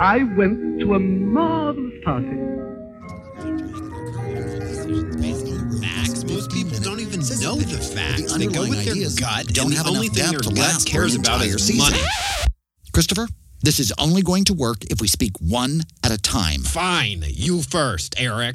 I went to a marvelous party. Facts. Most people don't even know the facts. the They go with their ideas gut, don't and the have only enough thing their to gut last cares about entire is season. money. Christopher, this is only going to work if we speak one at a time. Fine, you first, Eric.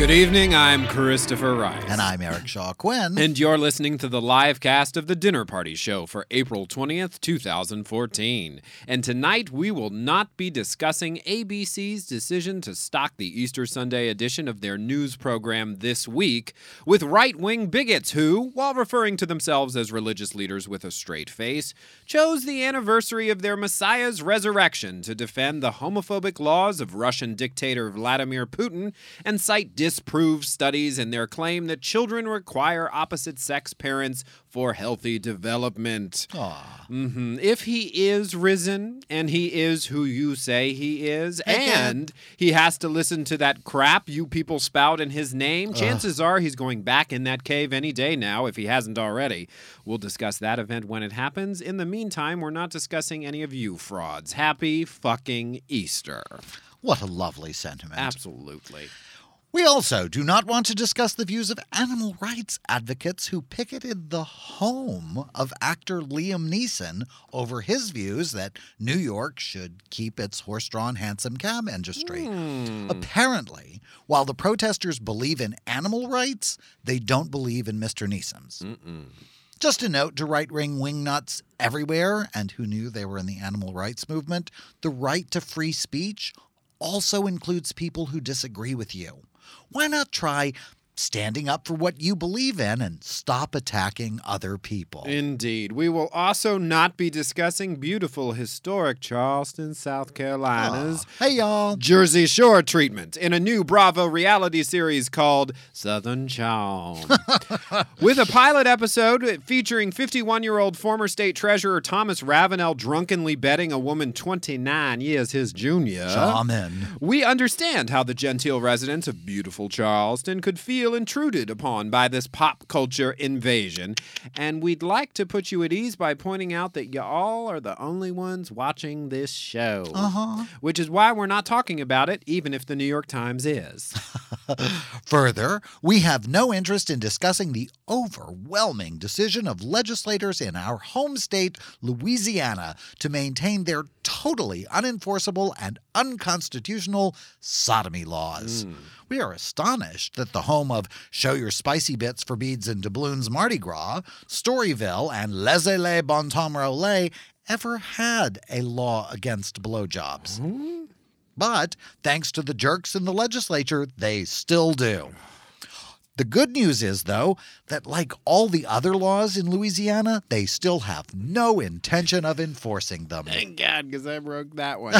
Good evening, I'm Christopher Rice. And I'm Eric Shaw Quinn. And you're listening to the live cast of the Dinner Party Show for April 20th, 2014. And tonight we will not be discussing ABC's decision to stock the Easter Sunday edition of their news program this week with right wing bigots who, while referring to themselves as religious leaders with a straight face, chose the anniversary of their Messiah's resurrection to defend the homophobic laws of Russian dictator Vladimir Putin and cite disproved studies and their claim that children require opposite sex parents for healthy development. hmm If he is risen and he is who you say he is, and he has to listen to that crap you people spout in his name, chances are he's going back in that cave any day now if he hasn't already. We'll discuss that event when it happens. In the meantime, we're not discussing any of you frauds. Happy fucking Easter. What a lovely sentiment. Absolutely. We also do not want to discuss the views of animal rights advocates who picketed the home of actor Liam Neeson over his views that New York should keep its horse drawn hansom cab industry. Hmm. Apparently, while the protesters believe in animal rights, they don't believe in Mr. Neeson's. Just a note to right wing wingnuts everywhere and who knew they were in the animal rights movement the right to free speech also includes people who disagree with you. Why not try standing up for what you believe in and stop attacking other people? Indeed. We will also not be discussing beautiful historic Charleston, South Carolina's ah, Hey, y'all. Jersey Shore treatment in a new Bravo reality series called Southern Charm. With a pilot episode featuring 51 year old former state treasurer Thomas Ravenel drunkenly betting a woman 29 years his junior. Amen. We understand how the genteel residents of beautiful Charleston could feel intruded upon by this pop culture invasion, and we'd like to put you at ease by pointing out that you all are the only ones watching this show. Uh-huh. Which is why we're not talking about it, even if the New York Times is. Further, we have no interest in discussing the overwhelming decision of legislators in our home state, Louisiana, to maintain their totally unenforceable and unconstitutional sodomy laws. Hmm. We are astonished that the home of Show Your Spicy Bits for Beads and Doubloons Mardi Gras, Storyville, and Laissez les Bon Temps Roulette ever had a law against blowjobs. Hmm. But thanks to the jerks in the legislature, they still do. The good news is, though, that like all the other laws in Louisiana, they still have no intention of enforcing them. Thank God, because I broke that one.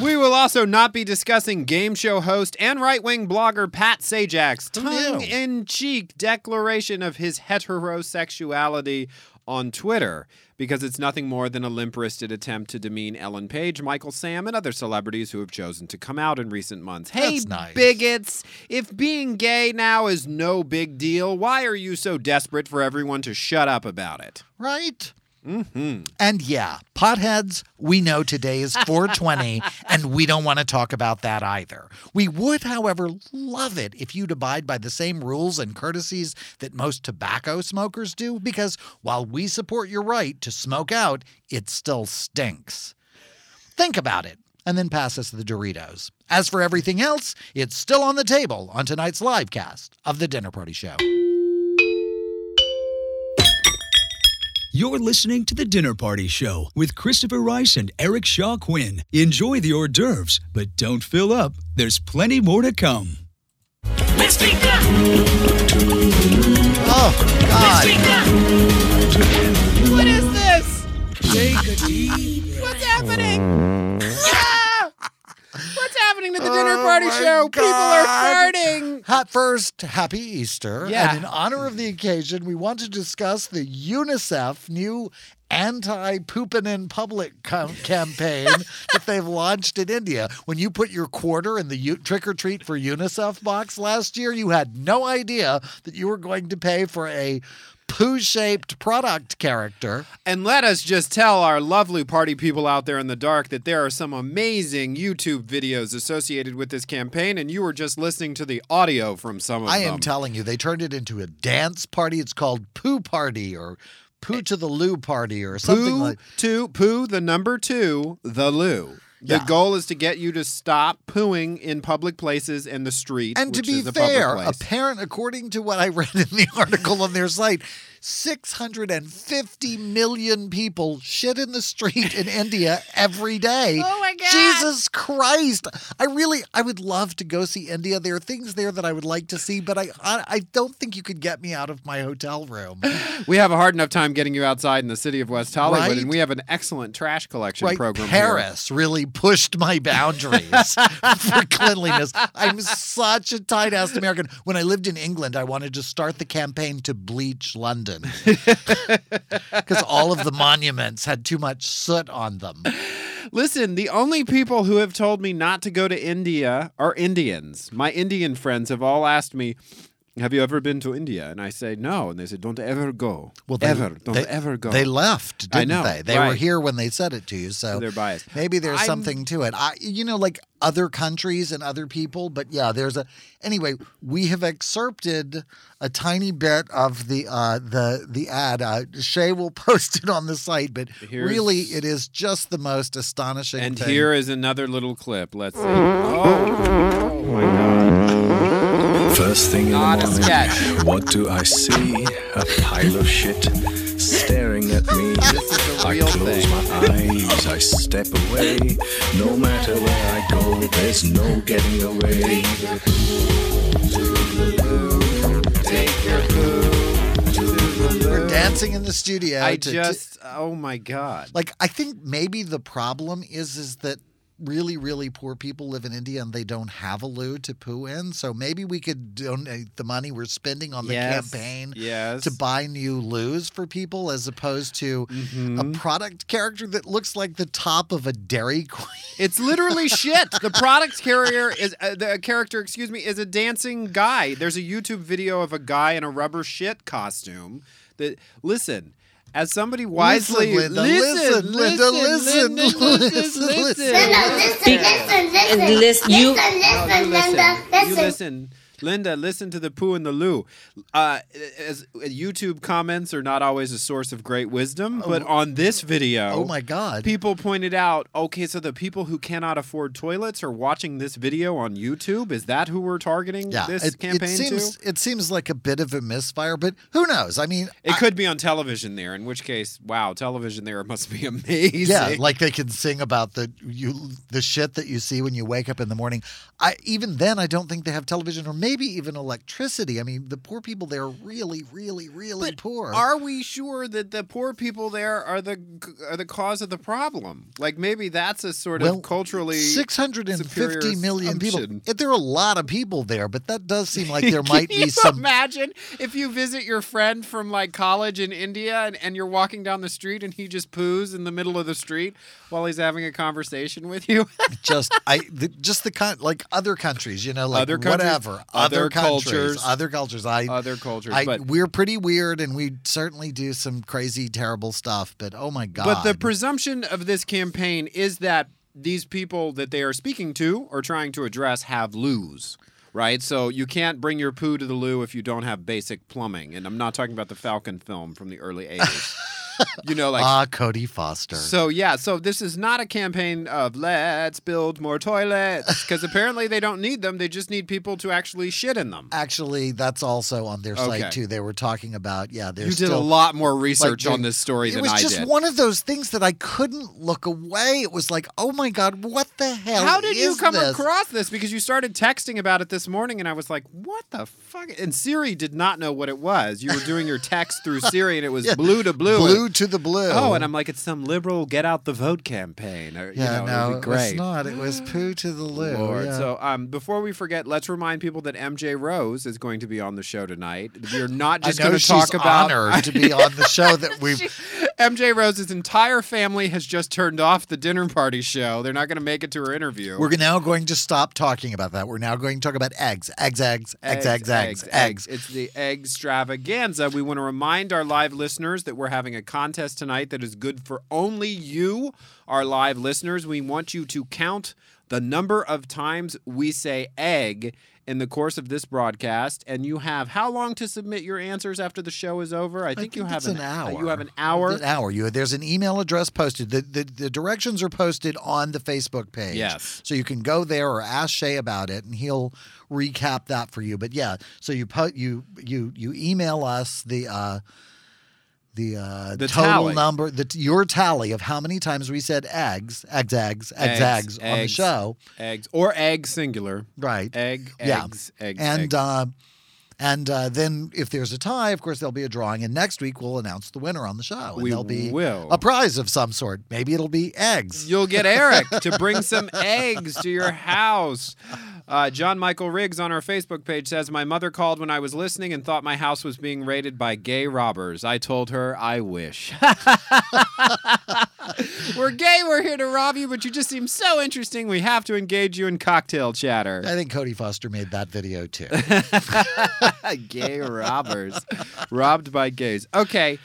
we will also not be discussing game show host and right wing blogger Pat Sajak's tongue in cheek declaration of his heterosexuality on Twitter because it's nothing more than a limp wristed attempt to demean Ellen Page, Michael Sam, and other celebrities who have chosen to come out in recent months. Hey, nice. bigots, if being gay now is no big deal, why are you so desperate for everyone to shut up about it? Right? Mm-hmm. And yeah, potheads, we know today is 420, and we don't want to talk about that either. We would, however, love it if you'd abide by the same rules and courtesies that most tobacco smokers do, because while we support your right to smoke out, it still stinks. Think about it. And then pass us the Doritos. As for everything else, it's still on the table on tonight's live cast of The Dinner Party Show. You're listening to The Dinner Party Show with Christopher Rice and Eric Shaw Quinn. Enjoy the hors d'oeuvres, but don't fill up. There's plenty more to come. Oh, God. What is this? What's happening? Happening to the dinner oh party Oh my show? People are farting. First, happy Easter. Yeah. And in honor of the occasion, we want to discuss the UNICEF new anti pooping in public com- campaign that they've launched in India. When you put your quarter in the U- trick or treat for UNICEF box last year, you had no idea that you were going to pay for a poo shaped product character. And let us just tell our lovely party people out there in the dark that there are some amazing YouTube videos associated with this campaign, and you were just listening to the audio from some of I them. I am telling you, they turned it into a dance party. It's called Poo Party or Poo to the Loo Party or something poo like to poo the number two the loo. The Yeah. goal is to get you to stop pooing in public places and the street. And to be is a public fair, apparent according to what I read in the article on their site, 650 million people shit in the street in India every day. Oh my God. Jesus Christ. I really I would love to go see India. There are things there that I would like to see, but I I, I don't think you could get me out of my hotel room. we have a hard enough time getting you outside in the city of West Hollywood, Right? and we have an excellent trash collection Right, program. here. Paris really pushed my boundaries for cleanliness. I'm such a tight ass American. When I lived in England, I wanted to start the campaign to bleach London because all of the monuments had too much soot on them. Listen, the only people who have told me not to go to India are Indians. My Indian friends have all asked me, "Have you ever been to India?" And I say no, and they say, "Don't ever go. Well, they, ever, don't they- ever go." They left, didn't know, they? They were here when they said it to you, so They're biased. Maybe there's I'm- something to it. I, you know, like other countries and other people, but yeah, there's a. Anyway, we have excerpted a tiny bit of the uh, the the ad. Uh, Shay will post it on the site, but Here's- really, it is just the most astonishing. And thing. here is another little clip. Let's see. Oh, oh my God! First thing in Not the ah, a morning, sketch. what do I see? A pile of shit staring at me. This is a I real close thing. my eyes, I step away. No matter where I go, there's no getting away. Take your poo. we're dancing in the studio. I to- to- just, oh my God. like I think maybe the problem is is that really really poor people live in India and they don't have a loo to poo in. So maybe we could donate the money we're spending on the Yes, campaign yes. to buy new loos for people as opposed to Mm-hmm. a product character that looks like the top of a Dairy Queen. It's literally shit. The product carrier is uh, the character, excuse me, is a dancing guy. There's a YouTube video of a guy in a rubber shit costume. That listen, as somebody wisely Linda, listen, Linda, listen, Linda, listen, listen. listen, listen, listen, listen, you- listen, No, listen, you Linda, You listen. listen. Linda, listen to the poo and the loo. Uh, as YouTube comments are not always a source of great wisdom, but on this video, Oh my God. people pointed out, okay, so the people who cannot afford toilets are watching this video on YouTube. Is that who we're targeting Yeah, this it, it campaign seems to? it seems like a bit of a misfire, but who knows? I mean, It I- could be on television there, in which case, wow, television there must be amazing. Yeah, like they can sing about the you the shit that you see when you wake up in the morning. I even then I don't think they have television, or maybe even electricity. I mean, the poor people there are really, really, really poor. Are we sure that the poor people there are the are the cause of the problem? Like maybe that's a sort well, of culturally 650 superior million people. Eh, There are a lot of people there, but that does seem like there might be some. Imagine if you visit your friend from like college in India and, and you're walking down the street and he just poos in the middle of the street while he's having a conversation with you. just I the, just the con like other countries, you know, like whatever, other cultures, other cultures. I Other cultures, I, but we're pretty weird, and we certainly do some crazy, terrible stuff. But oh my god! But the presumption of this campaign is that these people that they are speaking to or trying to address have loos. Right, so you can't bring your poo to the loo if you don't have basic plumbing, and I'm not talking about the Falcon film from the early '80s. you know, like ah, Cody Foster. So yeah, so this is not a campaign of let's build more toilets because apparently they don't need them. They just need people to actually shit in them. Actually, that's also on their site Okay. too. They were talking about yeah. There's You did a lot more research like, on this story than I did. It was just one of those things that I couldn't look away. It was like, oh my god, what the hell? How did you come this? across this? Because you started texting about it this morning, and I was like, "What the fuck?" And Siri did not know what it was. You were doing your text through Siri, and it was Yeah. blue to blue. Blue to the blue. Oh, and I'm like, it's some liberal get out the vote campaign. Or, yeah, you know, no, great. it's not. It was poo to the loo. Lord. yeah. So, um, before we forget, let's remind people that MJ Rose is going to be on the show tonight. We're not just going to talk about honored to be on the show that we've. MJ Rose's entire family has just turned off the dinner party show. They're not going to make it to her interview. We're now going to stop talking about that. We're now going to talk about eggs, eggs, eggs, eggs, eggs, eggs, eggs. It's the egg extravaganza. We want to remind our live listeners that we're having a contest tonight that is good for only you, our live listeners. We want you to count the number of times we say egg in the course of this broadcast, and you have how long to submit your answers after the show is over? I think, you have it's an hour. You have an hour. An hour. You there's an email address posted. The, the the directions are posted on the Facebook page. Yes. So you can go there or ask Shay about it, and he'll recap that for you. But yeah, so you put you you you email us the. uh the, uh, The total tally. number, the your tally of how many times we said eggs, eggs, eggs, eggs, eggs, on the show, Eggs or egg singular. right? Egg, Yeah. eggs, eggs, and eggs. uh, and uh, then if there's a tie, of course there'll be a drawing, and next week we'll announce the winner on the show. And We there'll be will. a prize of some sort. Maybe it'll be eggs. You'll get Eric to bring some eggs to your house. Uh, John Michael Riggs on our Facebook page says, My mother called when I was listening and thought my house was being raided by gay robbers. I told her, I wish. we're gay, we're here to rob you, but you just seem so interesting. We have to engage you in cocktail chatter. I think Cody Foster made that video too. gay robbers. Robbed by gays. Okay.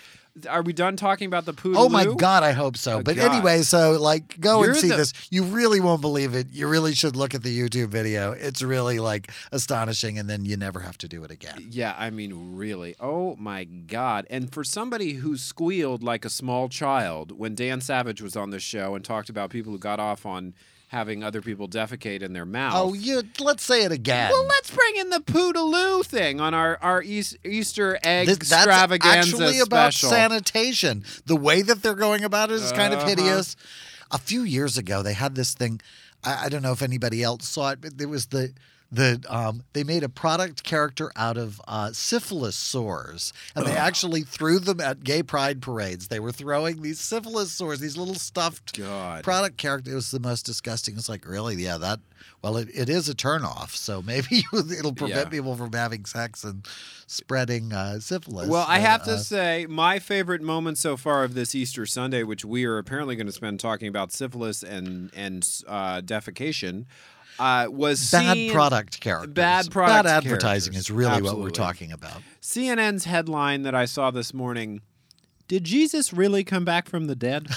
Are we done talking about the poodle? oh my God, I hope so. Oh, but God. anyway, so like go You're and see the- this. You really won't believe it. You really should look at the YouTube video. It's really like astonishing, and then you never have to do it again. Yeah, I mean, really. Oh my God. And for somebody who squealed like a small child when Dan Savage was on the show and talked about people who got off on having other people defecate in their mouth. Oh, you let's say it again. Well, let's bring in the Poodaloo thing on our, our Eas- Easter egg Th- that's extravaganza actually about special. sanitation. The way that they're going about it is kind of Uh-huh. hideous. A few years ago, they had this thing. I, I don't know if anybody else saw it, but there was the the um, they made a product character out of uh, syphilis sores, and they actually threw them at gay pride parades. They were throwing these syphilis sores, these little stuffed God. product character. It was the most disgusting. It's like really, yeah, that. Well, it, it is a turnoff, so maybe it'll prevent Yeah. people from having sex and spreading uh, syphilis. Well, I but, have uh, to say, my favorite moment so far of this Easter Sunday, which we are apparently going to spend talking about syphilis and and uh, defecation, uh, was bad seeing product characters. Bad product Bad advertising characters. is really what we're talking about. CNN's headline that I saw this morning: Did Jesus really come back from the dead?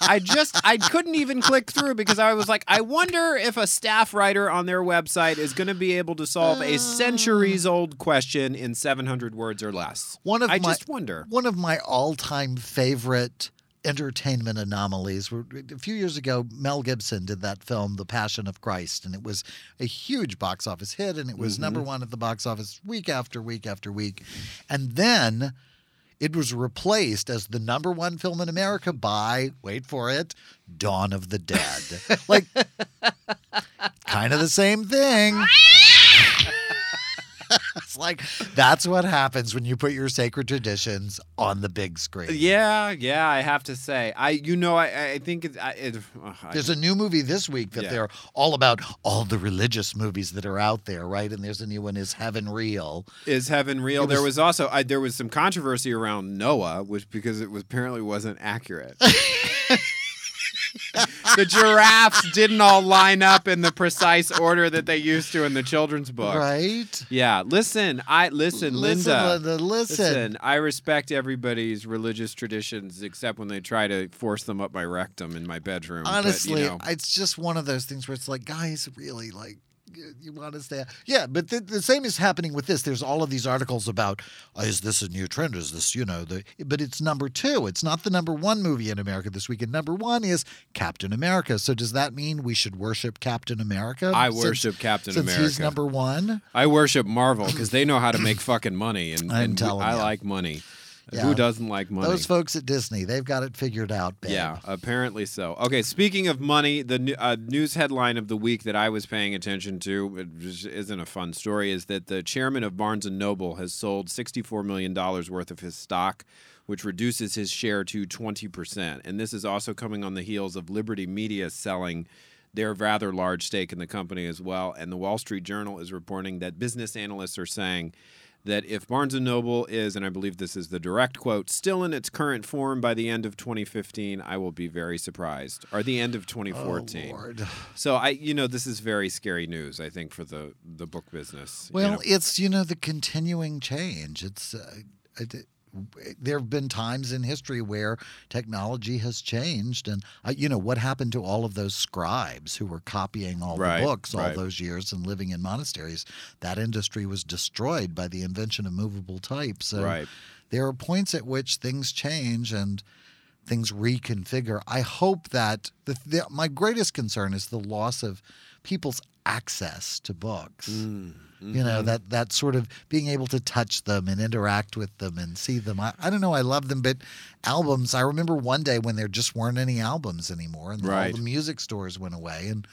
I just I couldn't even click through because I was like, I wonder if a staff writer on their website is going to be able to solve a centuries old question in 700 words or less. One of I my, just wonder. One of my all-time favorite entertainment anomalies. A few years ago, Mel Gibson did that film, The Passion of Christ, and it was a huge box office hit, and it was Mm-hmm. number one at the box office week after week after week, and then. It was replaced as the number one film in America by, wait for it, Dawn of the Dead. like, kind of the same thing. it's like that's what happens when you put your sacred traditions on the big screen. Yeah, yeah, I have to say, I you know, I I think it, I, it uh, There's a new movie this week that Yeah. they're all about all the religious movies that are out there, right? And there's a new one, Is Heaven Real? is heaven real? It there was- was also I, there was some controversy around Noah, which because it was apparently wasn't accurate. the giraffes didn't all line up in the precise order that they used to in the children's book. Right? Yeah, listen, I listen, Listen, Linda. Linda, listen. I respect everybody's religious traditions, except when they try to force them up my rectum in my bedroom. but, you Honestly, know. it's just one of those things where it's like, guys, really, like, you, you want to stay. Yeah, but the, the same is happening with this. There's all of these articles about, oh, is this a new trend? Is this, you know, the, but it's number two. It's not the number one movie in America this weekend. Number one is Captain America. So does that mean we should worship Captain America? I since- worship Captain since he's number one? I worship Marvel because they know how to make fucking money, and, I'm and we- I ya. like money. Yeah. Who doesn't like money? Those folks at Disney, they've got it figured out, babe. Yeah, apparently so. Okay, speaking of money, the uh, news headline of the week that I was paying attention to, it isn't a fun story, is that the chairman of Barnes and Noble has sold $64 million worth of his stock, which reduces his share to 20%. And this is also coming on the heels of Liberty Media selling their rather large stake in the company as well. And the Wall Street Journal is reporting that business analysts are saying that if Barnes & Noble is, and I believe this is the direct quote, still in its current form by the end of 2015, I will be very surprised. Or the end of 2014. Oh, Lord. So I, you know, this is very scary news. I think for the the book business. you Well, know. it's you know the continuing change. It's uh, it, there have been times in history where technology has changed, and uh, you know what happened to all of those scribes who were copying all Right, the books all right. those years and living in monasteries. That industry was destroyed by the invention of movable type. So Right. there are points at which things change and things reconfigure. I hope that the, the, my greatest concern is the loss of people's access to books. Mm, You know that that sort of being able to touch them and interact with them and see them. I, I don't know. I love them, but albums. I remember one day when there just weren't any albums anymore, and Right. all the music stores went away, and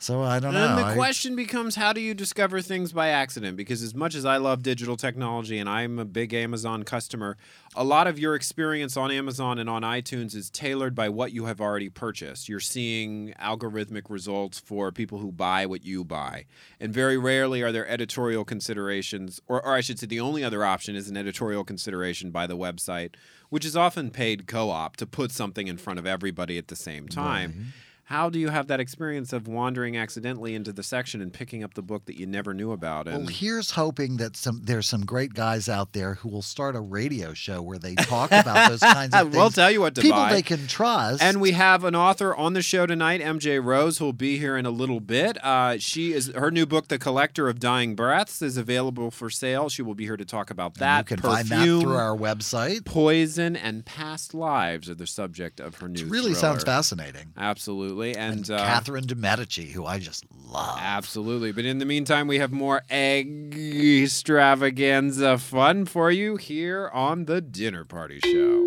so I don't know. And the I- question becomes how do you discover things by accident? Because as much as I love digital technology and I'm a big Amazon customer, a lot of your experience on Amazon and on iTunes is tailored by what you have already purchased. You're seeing algorithmic results for people who buy what you buy. And very rarely are there editorial considerations, or, or I should say, the only other option is an editorial consideration by the website, which is often paid co op to put something in front of everybody at the same time. How do you have that experience of wandering accidentally into the section and picking up the book that you never knew about? And Well, here's hoping that some there's some great guys out there who will start a radio show where they talk about those kinds of things. We'll tell you what to People buy. they can trust. And we have an author on the show tonight, MJ Rose, who'll be here in a little bit. Uh, she is her new book, The Collector of Dying Breaths, is available for sale. She will be here to talk about And that. you can Perfume, find that through our website. Poison and past lives are the subject of her new. It really sounds fascinating. Absolutely, and, uh, Catherine de Medici, who I just love. Absolutely. But in the meantime, we have more egg extravaganza fun for you here on the Dinner Party Show.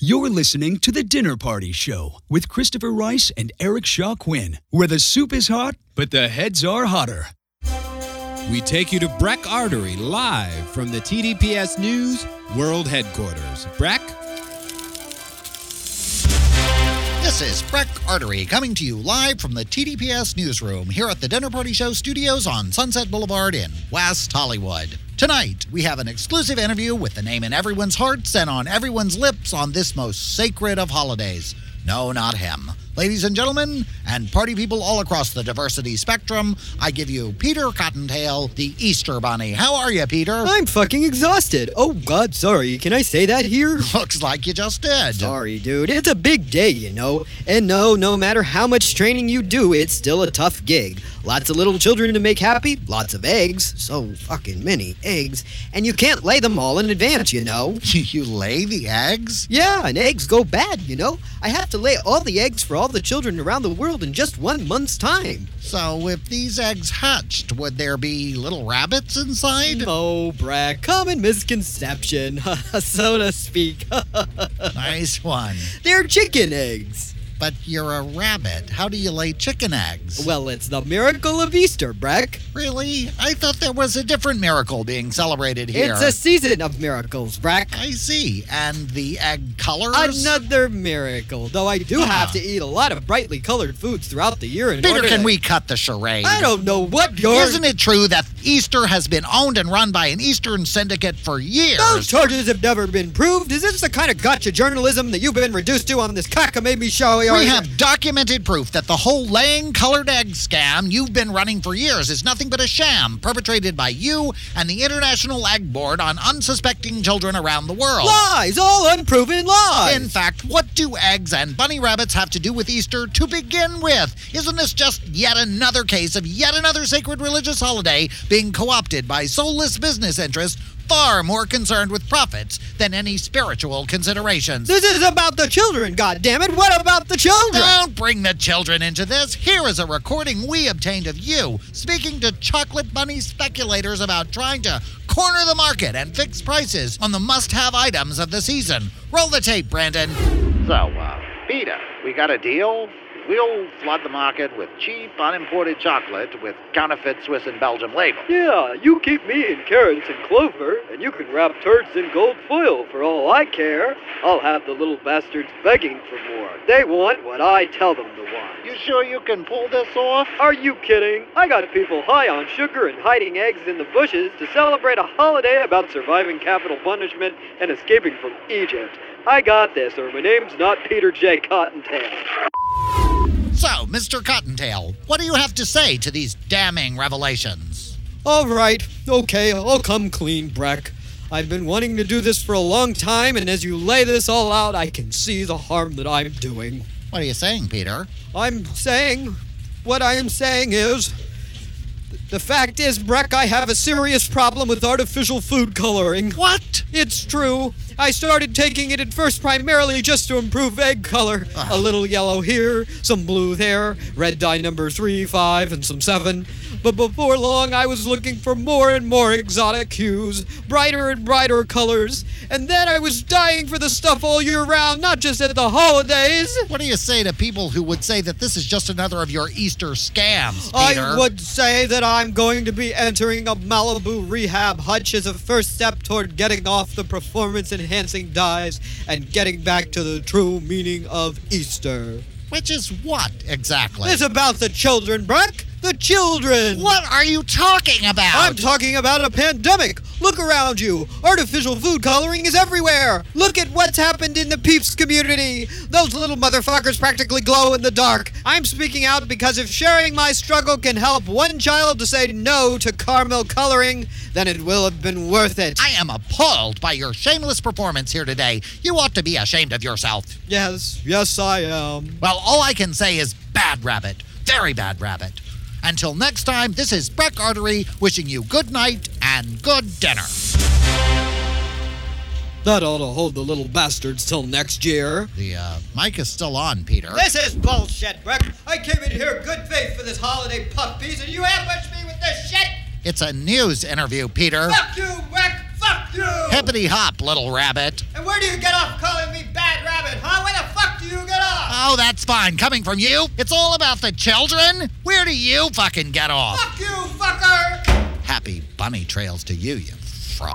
You're listening to The Dinner Party Show with Christopher Rice and Eric Shaw Quinn, where the soup is hot, but the heads are hotter. We take you to Breck Artery live from the TDPS News World Headquarters. Breck? This is Breck Artery coming to you live from the TDPS newsroom here at the Dinner Party Show studios on Sunset Boulevard in West Hollywood. Tonight, we have an exclusive interview with the name in everyone's hearts and on everyone's lips on this most sacred of holidays. No, not him. Ladies and gentlemen, and party people all across the diversity spectrum, I give you Peter Cottontail, the Easter Bunny. How are you, Peter? I'm fucking exhausted. Oh, God, sorry. Can I say that here? Looks like you just did. Sorry, dude. It's a big day, you know. And no, no matter how much training you do, it's still a tough gig. Lots of little children to make happy, lots of eggs, so fucking many eggs, and you can't lay them all in advance, you know. you lay the eggs? Yeah, and eggs go bad, you know. I have to lay all the eggs for all the children around the world in just one month's time. So, if these eggs hatched, would there be little rabbits inside? Oh, Brack, common misconception, so to speak. nice one. They're chicken eggs. But you're a rabbit. How do you lay chicken eggs? Well, it's the miracle of Easter, Breck. Really? I thought there was a different miracle being celebrated here. It's a season of miracles, Breck. I see. And the egg colors? Another miracle. Though I do have to eat a lot of brightly colored foods throughout the year. In Peter, order can to- we cut the charade? I don't know what you're. Isn't it true that Easter has been owned and run by an Eastern syndicate for years? Those charges have never been proved. Is this the kind of gotcha journalism that you've been reduced to on this cockamamie show? We have documented proof that the whole laying colored egg scam you've been running for years is nothing but a sham perpetrated by you and the International Egg Board on unsuspecting children around the world. lies, all unproven lies. In fact, what do eggs and bunny rabbits have to do with Easter to begin with? Isn't this just yet another case of yet another sacred religious holiday being co opted by soulless business interests far more concerned with profits than any spiritual considerations? This is about the children, goddammit. What about the children? Don't bring the children into this. Here is a recording we obtained of you speaking to chocolate bunny speculators about trying to corner the market and fix prices on the must have items of the season. Roll the tape, Brandon. So, uh, Peter, we got a deal. We'll flood the market with cheap, unimported chocolate with counterfeit Swiss and Belgium labels. Yeah, you keep me in carrots and clover, and you can wrap turds in gold foil for all I care. I'll have the little bastards begging for more. They want what I tell them to want. You sure you can pull this off? Are you kidding? I got people high on sugar and hiding eggs in the bushes to celebrate a holiday about surviving capital punishment and escaping from Egypt. I got this, or my name's not Peter J. Cottontail. So, Mr. Cottontail, what do you have to say to these damning revelations? All right, okay, I'll come clean, Breck. I've been wanting to do this for a long time, and as you lay this all out, I can see the harm that I'm doing. What are you saying, Peter? I'm saying, what I am saying is, the fact is, Breck, I have a serious problem with artificial food coloring. What? It's true. I started taking it at first primarily just to improve egg color. A little yellow here, some blue there, red dye number 3, 5, and some 7. But before long, I was looking for more and more exotic hues, brighter and brighter colors. And then I was dying for the stuff all year round, not just at the holidays. What do you say to people who would say that this is just another of your Easter scams, Peter? I would say that I'm going to be entering a Malibu rehab hutch as a first step toward getting off the performance enhancing dyes and getting back to the true meaning of Easter. Which is what exactly? It's about the children, Breck. The children. What are you talking about? I'm talking about a pandemic. Look around you. Artificial food coloring is everywhere. Look at what's happened in the Peeps community. Those little motherfuckers practically glow in the dark. I'm speaking out because if sharing my struggle can help one child to say no to caramel coloring, then it will have been worth it. I am appalled by your shameless performance here today. You ought to be ashamed of yourself. Yes, yes, I am. Well, all I can say is bad rabbit. Very bad rabbit. Until next time, this is Breck Artery wishing you good night and good dinner. That ought to hold the little bastards till next year. The uh, mic is still on, Peter. This is bullshit, Breck. I came in here good faith for this holiday puff piece, and you ambushed me with this shit. It's a news interview, Peter. Fuck you, Breck. Fuck you. Hippity hop, little rabbit. And where do you get off calling me Bad Rabbit, huh? Where the fuck do you get off? Oh, that's fine. Coming from you, it's all about the children. Where do you fucking get off? Fuck you, fucker. Happy bunny trails to you, you fraud.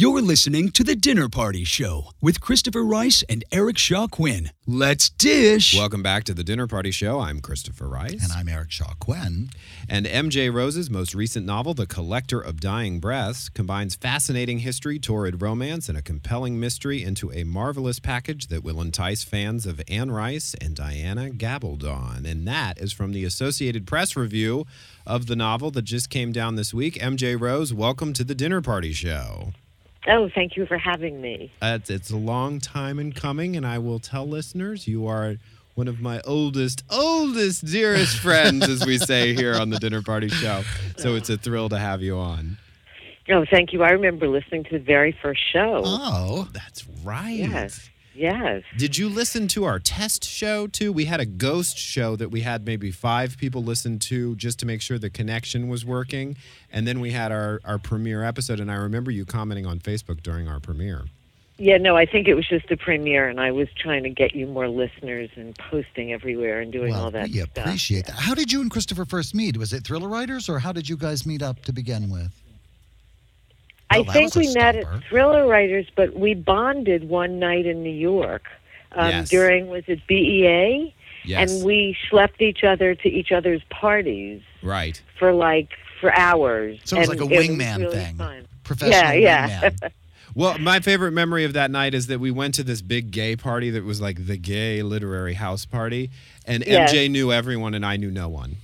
You're listening to The Dinner Party Show with Christopher Rice and Eric Shaw Quinn. Let's dish. Welcome back to the Dinner Party Show. I'm Christopher Rice. And I'm Eric Shaw Quinn. And MJ Rose's most recent novel, The Collector of Dying Breaths, combines fascinating history, torrid romance, and a compelling mystery into a marvelous package that will entice fans of Anne Rice and Diana Gabaldon. And that is from the Associated Press review of the novel that just came down this week. MJ Rose, welcome to the Dinner Party Show. Oh, thank you for having me. Uh, it's, it's a long time in coming, and I will tell listeners you are one of my oldest, oldest, dearest friends, as we say here on the Dinner Party Show. So it's a thrill to have you on. Oh, thank you. I remember listening to the very first show. Oh, that's right. Yes. Yes. Did you listen to our test show too? We had a ghost show that we had maybe five people listen to just to make sure the connection was working. And then we had our, our premiere episode. And I remember you commenting on Facebook during our premiere. Yeah, no, I think it was just the premiere, and I was trying to get you more listeners and posting everywhere and doing well, all that we stuff. appreciate that. How did you and Christopher first meet? Was it Thriller Writers, or how did you guys meet up to begin with? I think we met at Thriller Writers, but we bonded one night in New York um, Yes. during was it BEA, Yes. and we schlepped each other to each other's parties right. for like for hours. So it was and like a wingman really thing. fun. Professional yeah, yeah. wingman. Well, my favorite memory of that night is that we went to this big gay party that was like the gay literary house party. And Yes. MJ knew everyone and I knew no one.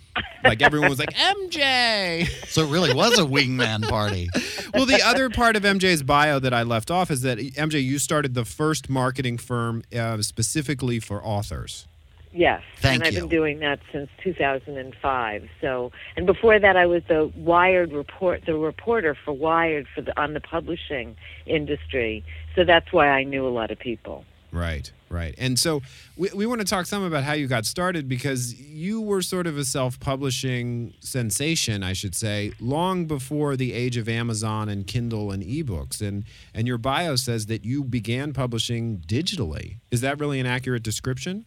Like everyone was like, MJ. So it really was a wingman party. Well, the other part of MJ's bio that I left off is that MJ, you started the first marketing firm uh, specifically for authors. Yes, Thank and I've you. been doing that since 2005. So, and before that, I was the Wired report, the reporter for Wired for the on the publishing industry. So that's why I knew a lot of people. Right, right. And so we, we want to talk some about how you got started because you were sort of a self publishing sensation, I should say, long before the age of Amazon and Kindle and ebooks. And, and your bio says that you began publishing digitally. Is that really an accurate description?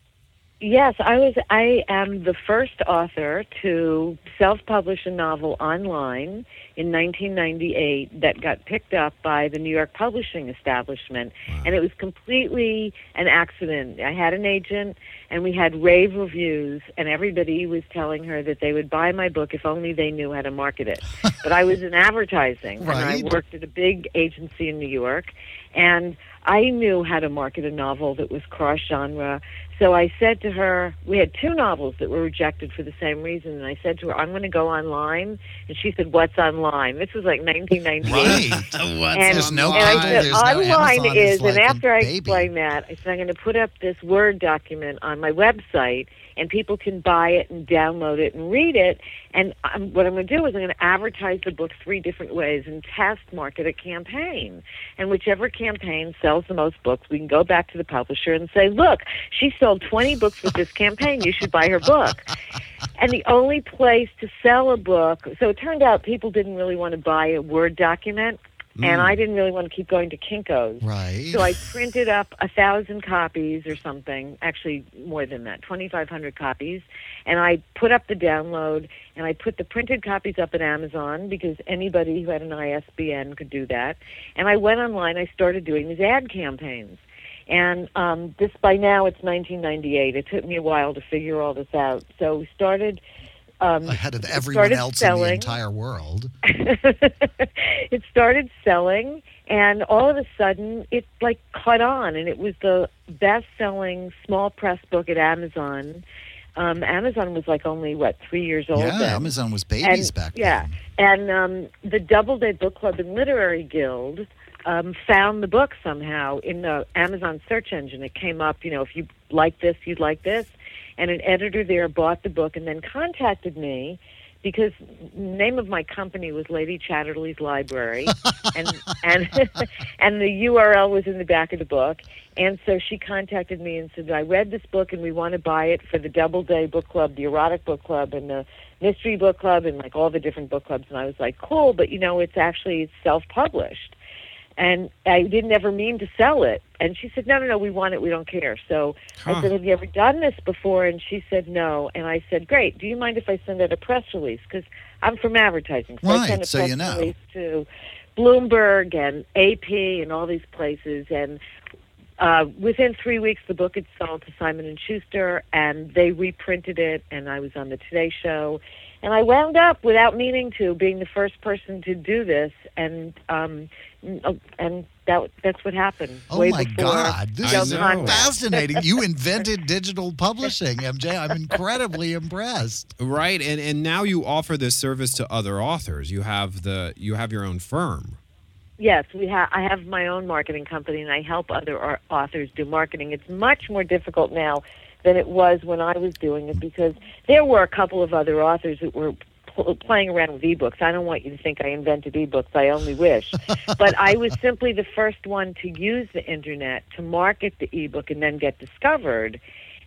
Yes, I was. I am the first author to self-publish a novel online in 1998 that got picked up by the New York Publishing Establishment, and it was completely an accident. I had an agent, and we had rave reviews, and everybody was telling her that they would buy my book if only they knew how to market it. but I was in advertising, and I worked at a big agency in New York, and I knew how to market a novel that was cross genre. So I said to her, we had two novels that were rejected for the same reason. And I said to her, I'm going to go online. And she said, What's online? This was like 1998. Right. And, There's no and I Kindle, said, there's no online Amazon, is, it's like and after I baby. explained that, I said, I'm going to put up this Word document on my website, and people can buy it and download it and read it. And I'm, what I'm going to do is I'm going to advertise the book three different ways and test market a campaign. And whichever campaign sells the most books, we can go back to the publisher and say, look, she sold 20 books with this campaign. You should buy her book. And the only place to sell a book, so it turned out people didn't really want to buy a Word document. And I didn't really want to keep going to Kinko's. Right. So I printed up a thousand copies or something, actually more than that, 2,500 copies, and I put up the download and I put the printed copies up at Amazon because anybody who had an ISBN could do that. And I went online, I started doing these ad campaigns. And um, this by now it's 1998. It took me a while to figure all this out. So we started. Um, Ahead of everyone else in the entire world. it started selling and all of a sudden it like caught on and it was the best selling small press book at amazon um, amazon was like only what three years old Yeah, then. Amazon was babies and, back then. yeah and um, the doubleday book club and literary guild um, found the book somehow in the amazon search engine it came up you know if you like this you'd like this and an editor there bought the book and then contacted me because the name of my company was Lady Chatterley's Library, and and and the URL was in the back of the book. And so she contacted me and said, "I read this book, and we want to buy it for the Doubleday Book Club, the Erotic Book Club, and the Mystery Book Club, and like all the different book clubs." And I was like, "Cool," but you know, it's actually self-published. And I didn't ever mean to sell it. And she said, No, no, no, we want it. We don't care. So I said, Have you ever done this before? And she said, No. And I said, Great. Do you mind if I send out a press release? Because I'm from advertising. So I Right, sent a so press you know. release to Bloomberg and AP and all these places. And uh, within three weeks, the book had sold to Simon and Schuster, and they reprinted it. And I was on the Today Show, and I wound up, without meaning to, being the first person to do this. And um, and that that's what happened. Oh way my God, this is fascinating. You invented digital publishing, MJ. I'm incredibly impressed. Right, and and now you offer this service to other authors. You have the you have your own firm. Yes, we have. I have my own marketing company, and I help other authors do marketing. It's much more difficult now than it was when I was doing it because there were a couple of other authors that were pl- playing around with ebooks. I don't want you to think I invented ebooks. I only wish, but I was simply the first one to use the internet to market the ebook and then get discovered,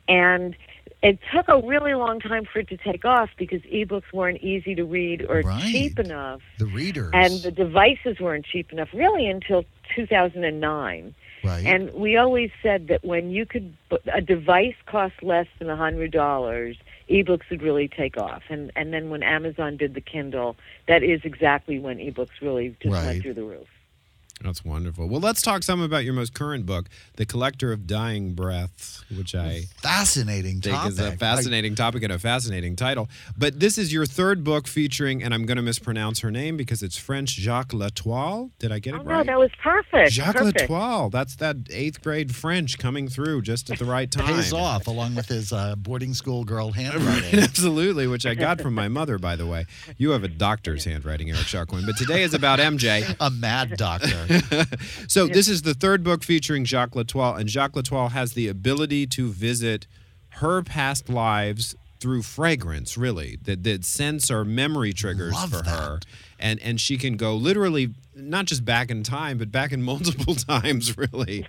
and. It took a really long time for it to take off because ebooks weren't easy to read or Right. cheap enough The readers. and the devices weren't cheap enough really until 2009 right. and we always said that when you could a device cost less than a hundred dollars ebooks would really take off and and then when amazon did the kindle that is exactly when ebooks really just Right. went through the roof That's wonderful. Well, let's talk some about your most current book, The Collector of Dying Breaths, which I fascinating think is a topic. fascinating topic and a fascinating title. But this is your third book featuring, and I'm going to mispronounce her name because it's French, Jacques L'Etoile. Did I get it oh right? no that was perfect Jacques perfect. L'Etoile. That's that eighth grade French coming through just at the right time. Pays off along with his uh, boarding school girl handwriting. Absolutely, which I got from my mother, by the way. You have a doctor's handwriting, Eric Shaw Quinn. But today is about MJ. A mad doctor. so this is the third book featuring Jacques L'Etoile, and Jacques L'Etoile has the ability to visit her past lives through fragrance, really. That that sense or memory triggers Love for her. And and she can go literally not just back in time, but back in multiple times, really.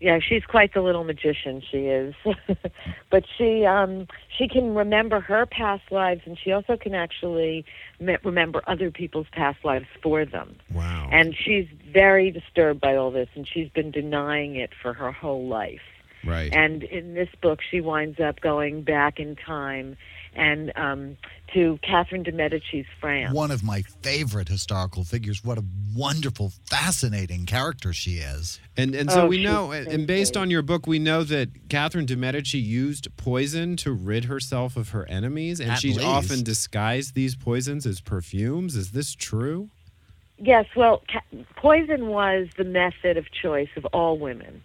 Yeah, she's quite the little magician. She is, but she um, she can remember her past lives, and she also can actually me- remember other people's past lives for them. Wow! And she's very disturbed by all this, and she's been denying it for her whole life. Right. And in this book, she winds up going back in time and um, to Catherine de Medici's France. One of my favorite historical figures. What a wonderful, fascinating character she is. And and so Oh, we know, so and based on your book, we know that Catherine de Medici used poison to rid herself of her enemies, and At she least. often disguised these poisons as perfumes. Is this true? Yes, well, ca- poison was the method of choice of all women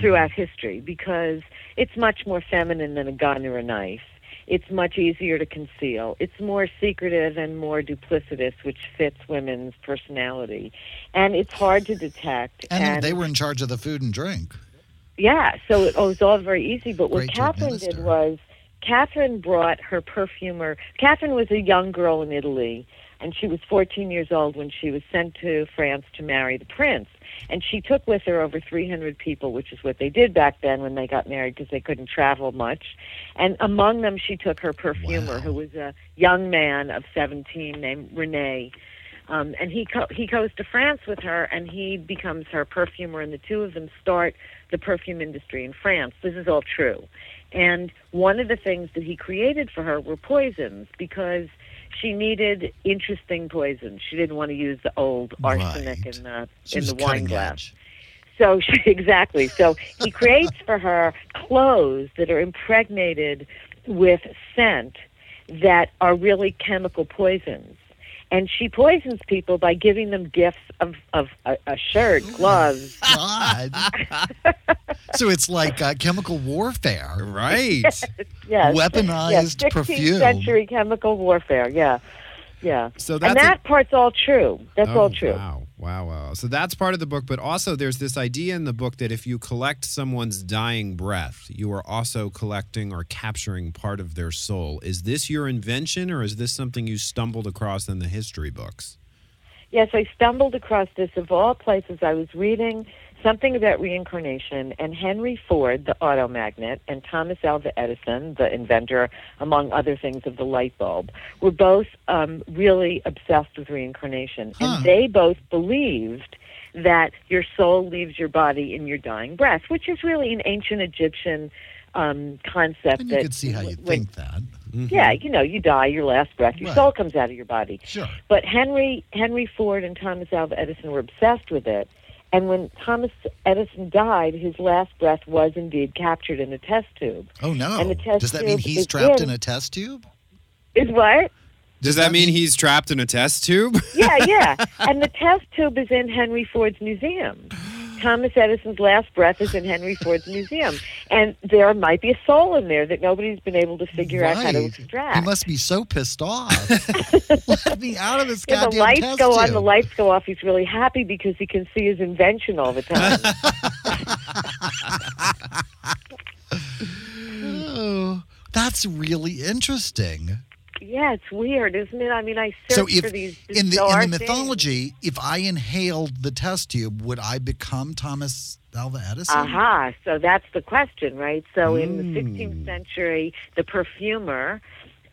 throughout mm-hmm. history because it's much more feminine than a gun or a knife. It's much easier to conceal. It's more secretive and more duplicitous, which fits women's personality. And it's hard to detect. And, they were in charge of the food and drink. Yeah, so it oh, was all very easy. But what Great Catherine did was Catherine brought her perfumer. Catherine was a young girl in Italy, and she was 14 years old when she was sent to France to marry the prince. And she took with her over 300 people, which is what they did back then when they got married because they couldn't travel much. And among them, she took her perfumer, who was a young man of 17 named Rene. Um, and he co- he goes to France with her, and he becomes her perfumer, and the two of them start the perfume industry in France. This is all true. And one of the things that he created for her were poisons because she needed interesting poisons. She didn't want to use the old arsenic in the She in the wine glass. edge. So she, exactly. So he creates for her clothes that are impregnated with scent that are really chemical poisons. And she poisons people by giving them gifts of, of a, a shirt, gloves. God. so it's like uh, chemical warfare. Right. yes. Weaponized yes, 16th perfume. century chemical warfare. Yeah. Yeah. So and that part's all true. That's Oh, all true. Wow, wow, wow. So that's part of the book, but also there's this idea in the book that if you collect someone's dying breath, you are also collecting or capturing part of their soul. Is this your invention, or is this something you stumbled across in the history books? Yes, I stumbled across this of all places. I was reading something about reincarnation, and Henry Ford, the auto magnate, and Thomas Alva Edison, the inventor, among other things, of the light bulb, were both um, really obsessed with reincarnation. Huh. And they both believed that your soul leaves your body in your dying breath, which is really an ancient Egyptian um, concept And that you could see how you when- think that. yeah, you know, you die, your last breath, your Right. soul comes out of your body. Sure. But Henry Henry Ford and Thomas Alva Edison were obsessed with it. And when Thomas Edison died, his last breath was indeed captured in a test tube. Oh no! And the test Does that mean he's trapped in- in a test tube? Is what? Does that mean he's trapped in a test tube? Yeah, yeah. and the test tube is in Henry Ford's museum. Thomas Edison's last breath is in Henry Ford's museum. And there might be a soul in there that nobody's been able to figure out how to extract. He must be so pissed off. Let me out of this Yeah, the lights test go on, tube. the lights go off. He's really happy because he can see his invention all the time. Oh, that's really interesting. Yeah, it's weird, isn't it? I mean, I search So if for these in the in the things. mythology, if I inhaled the test tube, would I become Thomas Alva Edison? Aha, so that's the question, right? So in the Mm. 16th century, the perfumer,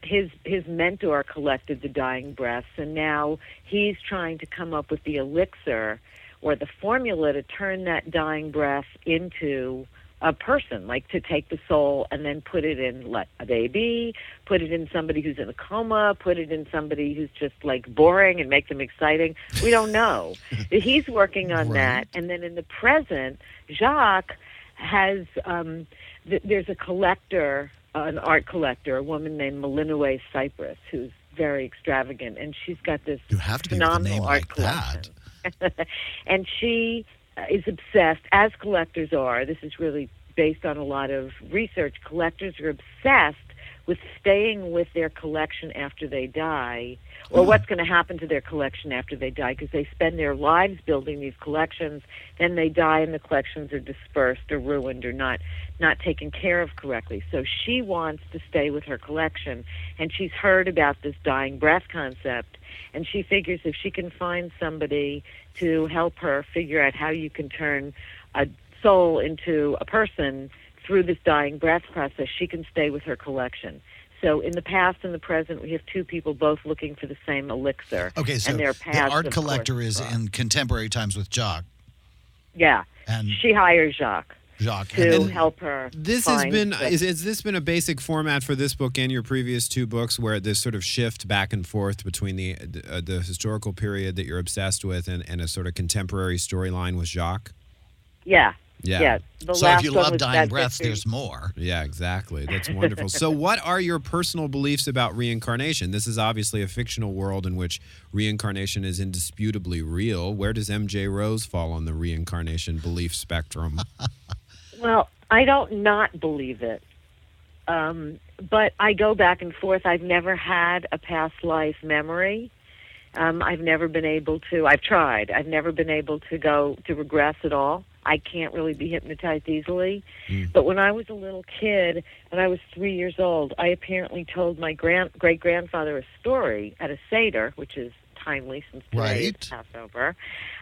his his mentor collected the dying breaths, and now he's trying to come up with the elixir or the formula to turn that dying breath into a person, like to take the soul and then put it in let a baby, put it in somebody who's in a coma, put it in somebody who's just like boring and make them exciting. We don't know. He's working on that, and then in the present, Jacques has um, th- there's a collector, uh, an art collector, a woman named Malinoway Cypress, who's very extravagant, and she's got this You have to be with a phenomenal art like that. collection. and she Uh, is obsessed, as collectors are. This is really based on a lot of research. Collectors are obsessed with staying with their collection after they die, or mm. what's going to happen to their collection after they die, because they spend their lives building these collections, then they die, and the collections are dispersed or ruined or not not taken care of correctly. So she wants to stay with her collection, and she's heard about this dying breath concept, and she figures if she can find somebody to help her figure out how you can turn a soul into a person through this dying breath process, she can stay with her collection. So in the past and the present, we have two people both looking for the same elixir. Okay, so and their the art of course, collector is in contemporary times with Jacques. Yeah, And she hires Jacques Jacques to and- help her. This has been the- is, has this been a basic format for this book and your previous two books, where this sort of shift back and forth between the uh, the historical period that you're obsessed with and, and a sort of contemporary storyline with Jacques. yeah, Yeah. yeah. The so if you love dying breaths, history. there's more. Yeah, exactly. That's wonderful. so, what are your personal beliefs about reincarnation? This is obviously a fictional world in which reincarnation is indisputably real. Where does MJ Rose fall on the reincarnation belief spectrum? Well, I don't not believe it. Um, but I go back and forth. I've never had a past life memory. Um, I've never been able to. I've tried. I've never been able to go to regress at all. I can't really be hypnotized easily. But when I was a little kid and I was three years old, I apparently told my grand great grandfather a story at a seder, which is timely since today Right. is Passover.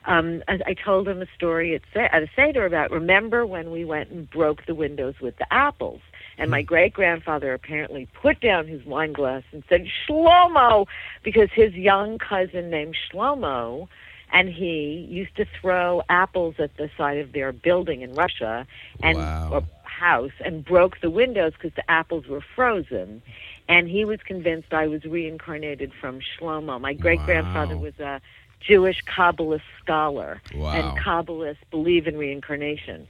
Um, I, I told him a story at, Se- at a seder about remember when we went and broke the windows with the apples. And my great grandfather apparently put down his wine glass and said, Shlomo, because his young cousin named Shlomo and he used to throw apples at the side of their building in Russia and or house and broke the windows because the apples were frozen. And he was convinced I was reincarnated from Shlomo. My great grandfather Wow. was a Jewish Kabbalist scholar, Wow. and Kabbalists believe in reincarnation.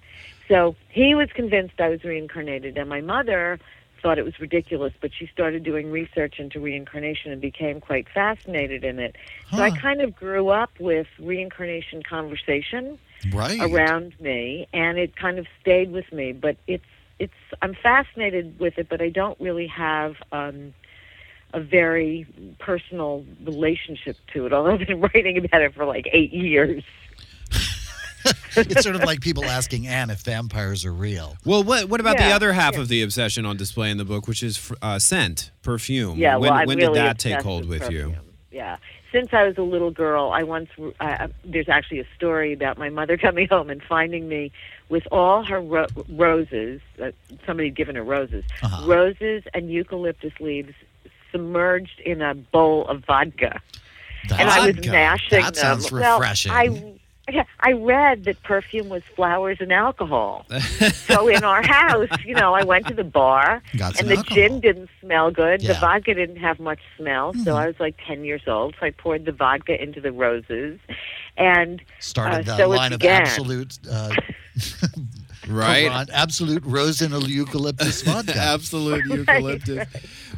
So he was convinced I was reincarnated, and my mother thought it was ridiculous, but she started doing research into reincarnation and became quite fascinated in it. So I kind of grew up with reincarnation conversation Right. around me, and it kind of stayed with me. But it's it's I'm fascinated with it, but I don't really have um, a very personal relationship to it. Although I've been writing about it for like eight years. it's sort of like people asking Anne if vampires are real. Well, what what about the other half yeah. of the obsession on display in the book, which is uh, scent, perfume? Yeah, when well, I'm when really did that take hold with you? Yeah. Since I was a little girl, I once uh, there's actually a story about my mother coming home and finding me with all her ro- roses. Uh, somebody had given her roses, Uh-huh. roses and eucalyptus leaves submerged in a bowl of vodka. and I was mashing That them. sounds Well, refreshing. I Yeah, I read that perfume was flowers and alcohol. so in our house, you know, I went to the bar, Got and the alcohol. gin didn't smell good. The Yeah. Mm-hmm. vodka didn't have much smell. So I was like ten years old. So I poured the vodka into the roses, and Started uh, the so line of absolute. Uh, Right. Quran, absolute rosin eucalyptus vodka. Absolute eucalyptus.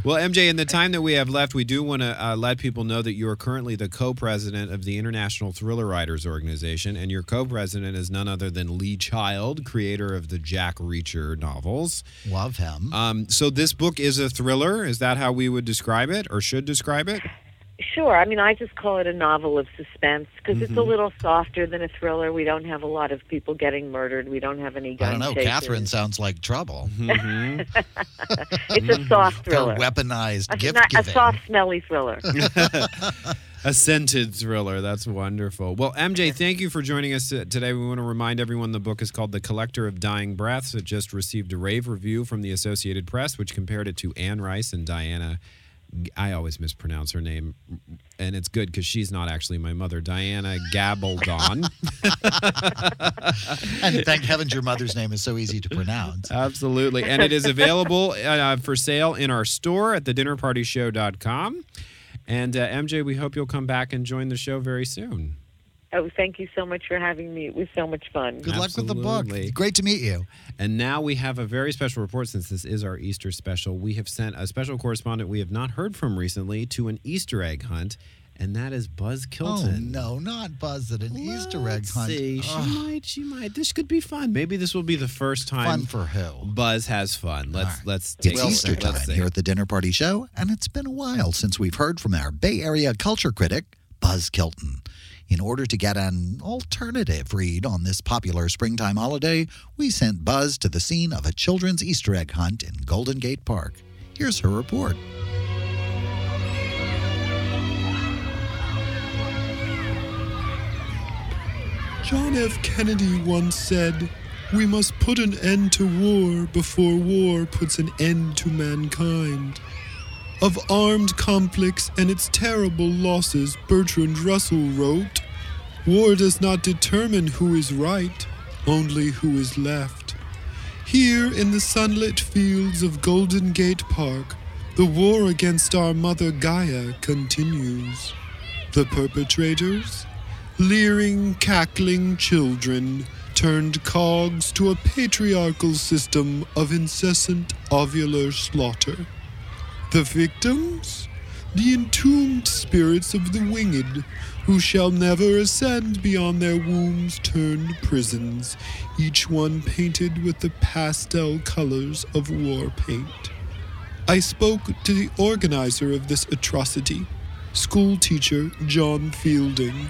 Well, MJ, in the time that we have left, we do want to uh, let people know that you are currently the co-president of the International Thriller Writers Organization, and your co-president is none other than Lee Child, creator of the Jack Reacher novels. Love him. Um, so this book is a thriller. Is that how we would describe it, or should describe it? Sure. I mean, I just call it a novel of suspense because it's a Mm-hmm. little softer than a thriller. We don't have a lot of people getting murdered. We don't have any gun I don't know. chases. Catherine sounds like trouble. It's a soft Her thriller. weaponized A, gift not- a soft, smelly thriller. A scented thriller. That's wonderful. Well, MJ, thank you for joining us uh, today. We want to remind everyone the book is called The Collector of Dying Breaths. It just received a rave review from the Associated Press, which compared it to Anne Rice and Diana. I always mispronounce her name, and it's good because she's not actually my mother, Diana Gabaldon. and thank heavens your mother's name is so easy to pronounce. Absolutely. And it is available uh, for sale in our store at thedinnerpartyshow.com. And uh, MJ, we hope you'll come back and join the show very soon. Oh, thank you so much for having me. It was so much fun. Good luck with the book. Great to meet you. And now we have a very special report since this is our Easter special. We have sent a special correspondent we have not heard from recently to an Easter egg hunt, and that is Buzz Kilton. Oh no, not Buzz at an Easter egg hunt. see. She Ugh. might. She might. This could be fun. Maybe this will be the first time Fun for who? Buzz has fun. Let's let's take It's. Easter time Let's here at the Dinner Party Show, and it's been a while since we've heard from our Bay Area culture critic, Buzz Kilton. In order to get an alternative read on this popular springtime holiday, we sent Buzz to the scene of a children's Easter egg hunt in Golden Gate Park. Here's her report. John F. Kennedy once said, We must put an end to war before war puts an end to mankind. Of armed conflicts and its terrible losses, Bertrand Russell wrote, War does not determine who is right, only who is left. Here in the sunlit fields of Golden Gate Park, the war against our mother Gaia continues. The perpetrators? Leering, cackling children turned cogs to a patriarchal system of incessant ovular slaughter. The victims? The entombed spirits of the winged, who shall never ascend beyond their wombs turned prisons, each one painted with the pastel colors of war paint. I spoke to the organizer of this atrocity, school teacher John Fielding.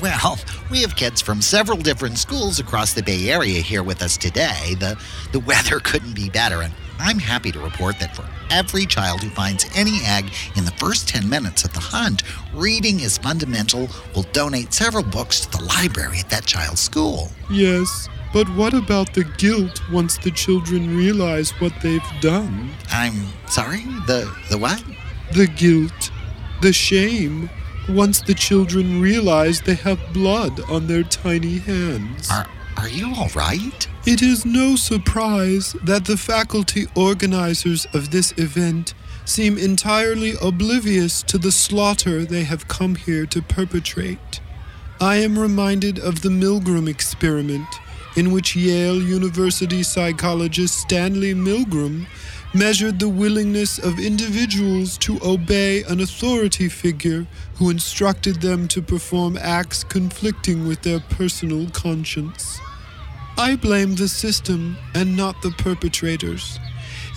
Well, we have kids from several different schools across the Bay Area here with us today. The the weather couldn't be better, and I'm happy to report that for every child who finds any egg in the first 10 minutes of the hunt, reading is fundamental will donate several books to the library at that child's school. Yes, but what about the guilt once the children realize what they've done? I'm sorry? The the what? The guilt, the shame, once the children realize they have blood on their tiny hands. Are are you all right? It is no surprise that the faculty organizers of this event seem entirely oblivious to the slaughter they have come here to perpetrate. I am reminded of the Milgram experiment, in which Yale University psychologist Stanley Milgram measured the willingness of individuals to obey an authority figure who instructed them to perform acts conflicting with their personal conscience. I blame the system and not the perpetrators.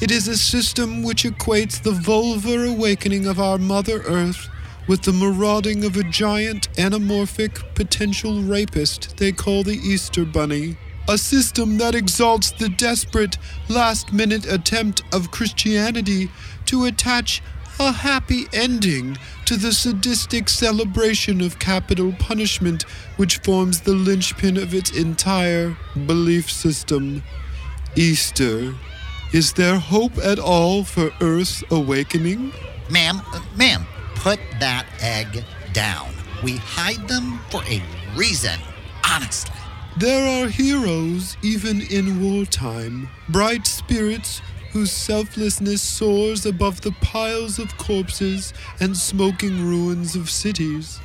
It is a system which equates the vulvar awakening of our Mother Earth with the marauding of a giant anamorphic potential rapist they call the Easter Bunny. A system that exalts the desperate, last minute attempt of Christianity to attach a happy ending to the sadistic celebration of capital punishment which forms the linchpin of its entire belief system. Easter. Is there hope at all for Earth's awakening? Ma'am, uh, ma'am, put that egg down. We hide them for a reason. honestly. There are heroes even in wartime, bright spirits whose selflessness soars above the piles of corpses and smoking ruins of cities.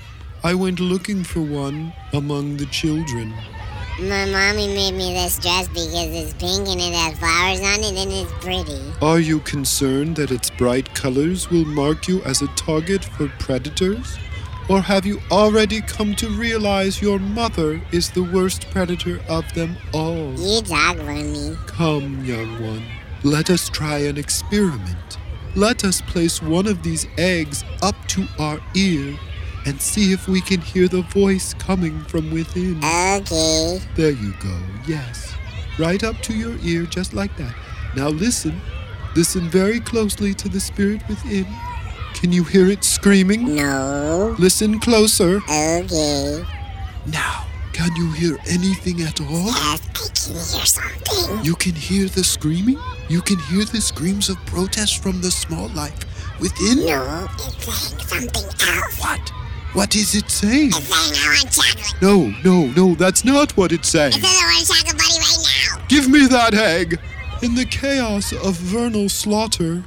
I went looking for one among the children. My mommy made me this dress because it's pink and it has flowers on it and it's pretty. Are you concerned that its bright colors will mark you as a target for predators? Or have you already come to realize your mother is the worst predator of them all? You for me. Come, young one. Let us try an experiment. Let us place one of these eggs up to our ear and see if we can hear the voice coming from within. Okay. There you go. Yes. Right up to your ear, just like that. Now listen. Listen very closely to the spirit within. Can you hear it screaming? No. Listen closer. Okay. Now, can you hear anything at all? Yes, I can hear something. You can hear the screaming? You can hear the screams of protest from the small life within? No, it's saying something else. What? What is it saying? It's saying I want chocolate. No, no, no, that's not what it's saying. It says I want chocolate buddy right now. Give me that egg! In the chaos of vernal slaughter,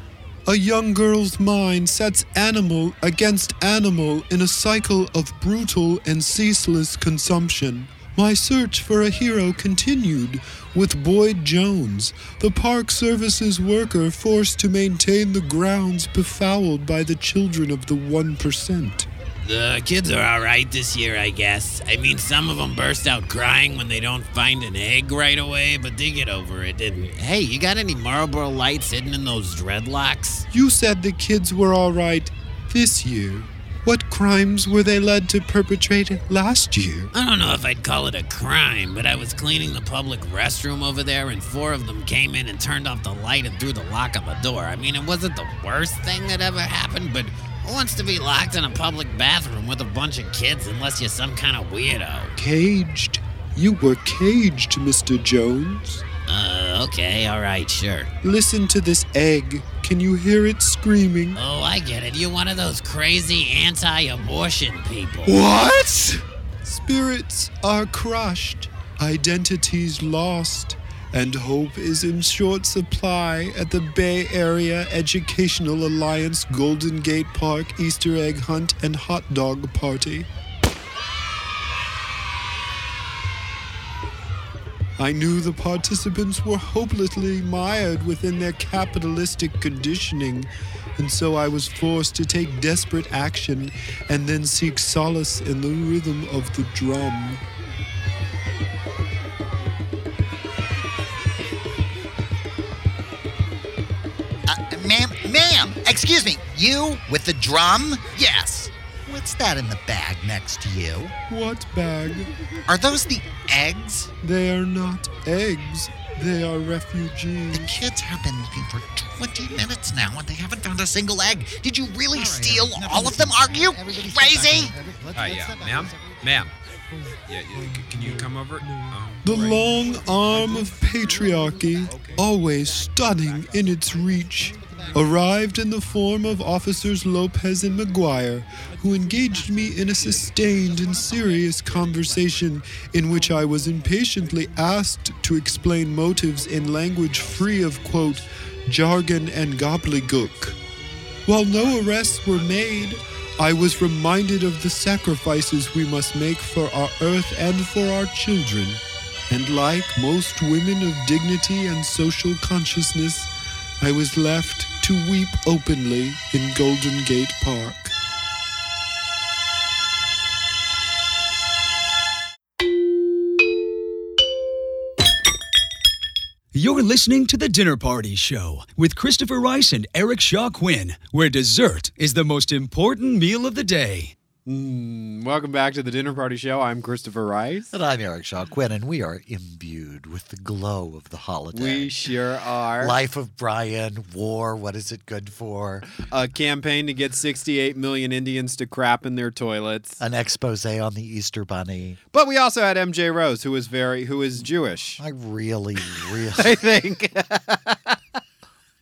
a young girl's mind sets animal against animal in a cycle of brutal and ceaseless consumption. My search for a hero continued with Boyd Jones, the Park Services worker forced to maintain the grounds befouled by the children of the 1%. The kids are alright this year, I guess. I mean, some of them burst out crying when they don't find an egg right away, but they get over it. And hey, you got any Marlboro lights hidden in those dreadlocks? You said the kids were all right this year. What crimes were they led to perpetrate last year? I don't know if I'd call it a crime, but I was cleaning the public restroom over there, and four of them came in and turned off the light and threw the lock on the door. I mean, it wasn't the worst thing that ever happened, but who wants to be locked in a public bathroom with a bunch of kids unless you're some kind of weirdo? Caged. You were caged, Mr. Jones. Uh, okay, alright, sure. Listen to this egg. Can you hear it screaming? Oh, I get it. You're one of those crazy anti abortion people. What? Spirits are crushed, identities lost, and hope is in short supply at the Bay Area Educational Alliance Golden Gate Park Easter egg hunt and hot dog party. I knew the participants were hopelessly mired within their capitalistic conditioning, and so I was forced to take desperate action and then seek solace in the rhythm of the drum. Excuse me. You with the drum? Yes. What's that in the bag next to you? What bag? Are those the eggs? They are not eggs. They are refugees. The kids have been looking for 20 minutes now and they haven't found a single egg. Did you really steal all of them? Are you crazy? Uh, yeah, ma'am, ma'am. Yeah, yeah, c- can you come over? Um, The long arm of patriarchy, always stunning in its reach, arrived in the form of officers Lopez and McGuire, who engaged me in a sustained and serious conversation in which I was impatiently asked to explain motives in language free of, quote, jargon and gobbledygook. While no arrests were made, I was reminded of the sacrifices we must make for our earth and for our children. And like most women of dignity and social consciousness, I was left to weep openly in Golden Gate Park. You're listening to The Dinner Party Show with Christopher Rice and Eric Shaw Quinn, where dessert is the most important meal of the day. Mm, welcome back to the Dinner Party Show. I'm Christopher Rice. And I'm Eric Shaw Quinn, and we are imbued with the glow of the holiday. We sure are. Life of Brian, war, what is it good for? A campaign to get 68 million Indians to crap in their toilets. An expose on the Easter Bunny. But we also had MJ Rose, who is very, who is Jewish. I really, really. I think.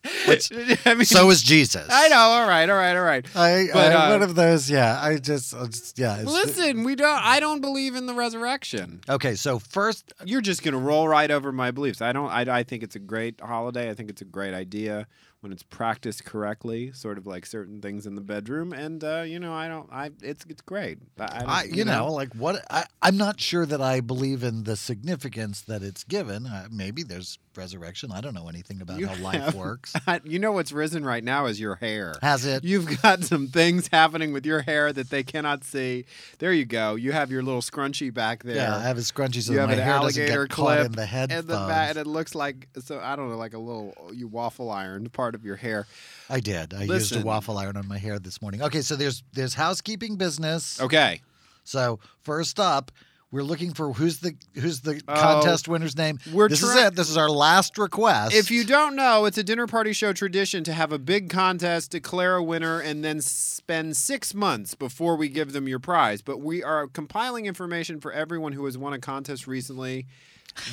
Which- I mean, so is Jesus. I know. All right. All right. All right. I, But, I- uh, one of those, yeah. I just, I just yeah. Listen, we don't. I don't believe in the resurrection. Okay, so first, You're just gonna roll right over my beliefs. I don't. I, I think it's a great holiday. I think it's a great idea when it's practiced correctly, sort of like certain things in the bedroom. And uh, you know, I don't. I it's it's great. I, I, I, you know, like what? I, I'm not sure that I believe in the significance that it's given. Uh, maybe there's resurrection. I don't know anything about You how life have- works. you know what's risen right now is your hair. Has it? You've got some things happening with your hair that they cannot see. There you go. You have your little scrunchie back there. Yeah, I have a scrunchie so you have my an hair alligator clip in the head and the back, and it looks like so. I don't know, like a little you waffle ironed part of your hair. I did. I used a waffle iron on my hair this morning. Okay, so there's there's housekeeping business. Okay. So first up, we're looking for who's the who's the Oh, contest winner's name. we're this is it. This is our last request. If you don't know, it's a dinner party show tradition to have a big contest, declare a winner, and then spend six months before we give them your prize. But we are compiling information for everyone who has won a contest recently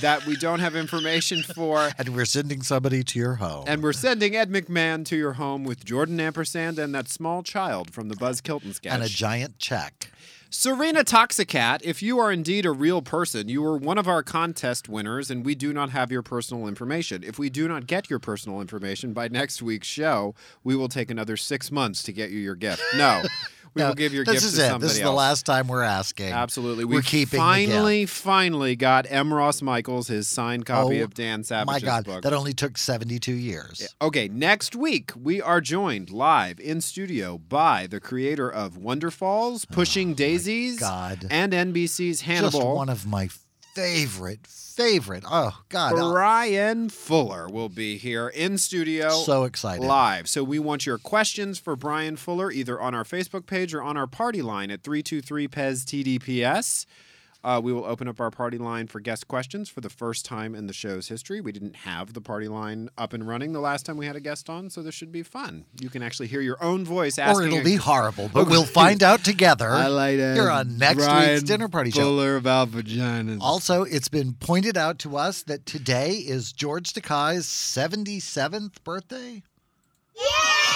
that we don't have information for. and we're sending somebody to your home. And we're sending Ed McMahon to your home with Jordan Ampersand and that small child from the Buzz Kilton sketch. and a giant check. Serena Toxicat, if you are indeed a real person, you are one of our contest winners, and we do not have your personal information. If we do not get your personal information by next week's show, we will take another six months to get you your gift. No, we No, will give your gift to it. somebody This is else. the last time we're asking. Absolutely, We're we keeping the finally, finally got M. Ross Michaels his signed copy Oh, of Dan Savage's My God, book. that only took 72 years. Okay, next week we are joined live in studio by the creator of Wonderfalls, oh Pushing Daisies, Oh God. and NBC's Hannibal. Just one of my favorite, favorite. Oh God, Bryan Fuller will be here in studio. So excited. Live. So we want your questions for Bryan Fuller either on our Facebook page or on our party line at 323 PEZ TDPS. Uh, we will open up our party line for guest questions for the first time in the show's history. We didn't have the party line up and running the last time we had a guest on, so this should be fun. You can actually hear your own voice asking. or it'll a- be horrible, but we'll find out together. I like that. Here on next Bryan week's dinner party show. Fuller about vaginas. Also, it's been pointed out to us that today is George Takei's 77th birthday. Yeah,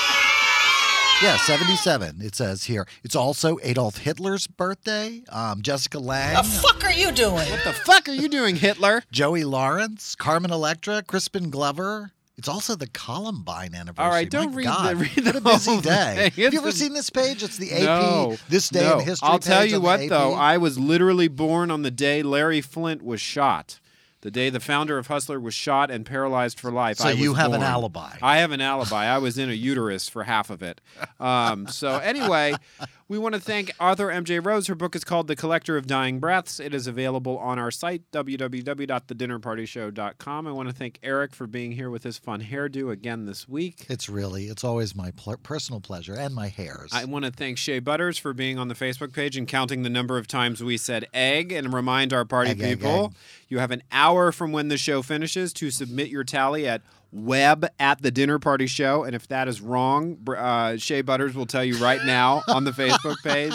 77, it says here. It's also Adolf Hitler's birthday. Um, Jessica Lange. The fuck are you doing? What the fuck are you doing, Hitler? Joey Lawrence, Carmen Electra, Crispin Glover. It's also the Columbine anniversary. All right, don't My read God, the read what the a busy whole day. thing. Have you ever the- seen this page? It's the AP No, This Day no. in History. I'll tell page you on what, though, I was literally born on the day Larry Flynt was shot. The day the founder of Hustler was shot and paralyzed for life. So I you have an alibi. I have an alibi. I was in a uterus for half of it. Um, so anyway, we want to thank author M.J. Rose. Her book is called The Collector of Dying Breaths. It is available on our site, www.thedinnerpartyshow.com. I want to thank Eric for being here with his fun hairdo again this week. It's really, it's always my pl- personal pleasure and my hairs. I want to thank Shea Butters for being on the Facebook page and counting the number of times we said egg and remind our party Egg, egg, people egg. you have an hour from when the show finishes to submit your tally at web at the dinner party show. And if that is wrong, uh, Shea Butters will tell you right now on the Facebook page.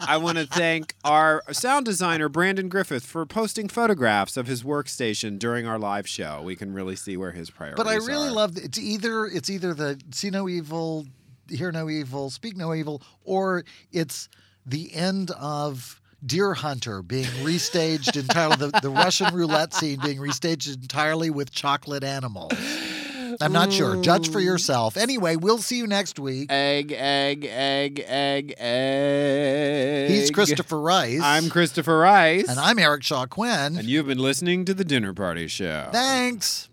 I want to thank our sound designer, Brandon Griffith, for posting photographs of his workstation during our live show. We can really see where his priorities But I really are. love it's either it's either the see no evil, hear no evil, speak no evil, or it's the end of Deer Hunter being restaged entirely the, the Russian roulette scene being restaged entirely with chocolate animals. I'm not sure. Judge for yourself. Anyway, we'll see you next week. Egg, egg, egg, egg, egg. He's Christopher Rice. I'm Christopher Rice. And I'm Eric Shaw Quinn. And you've been listening to The Dinner Party Show. Thanks.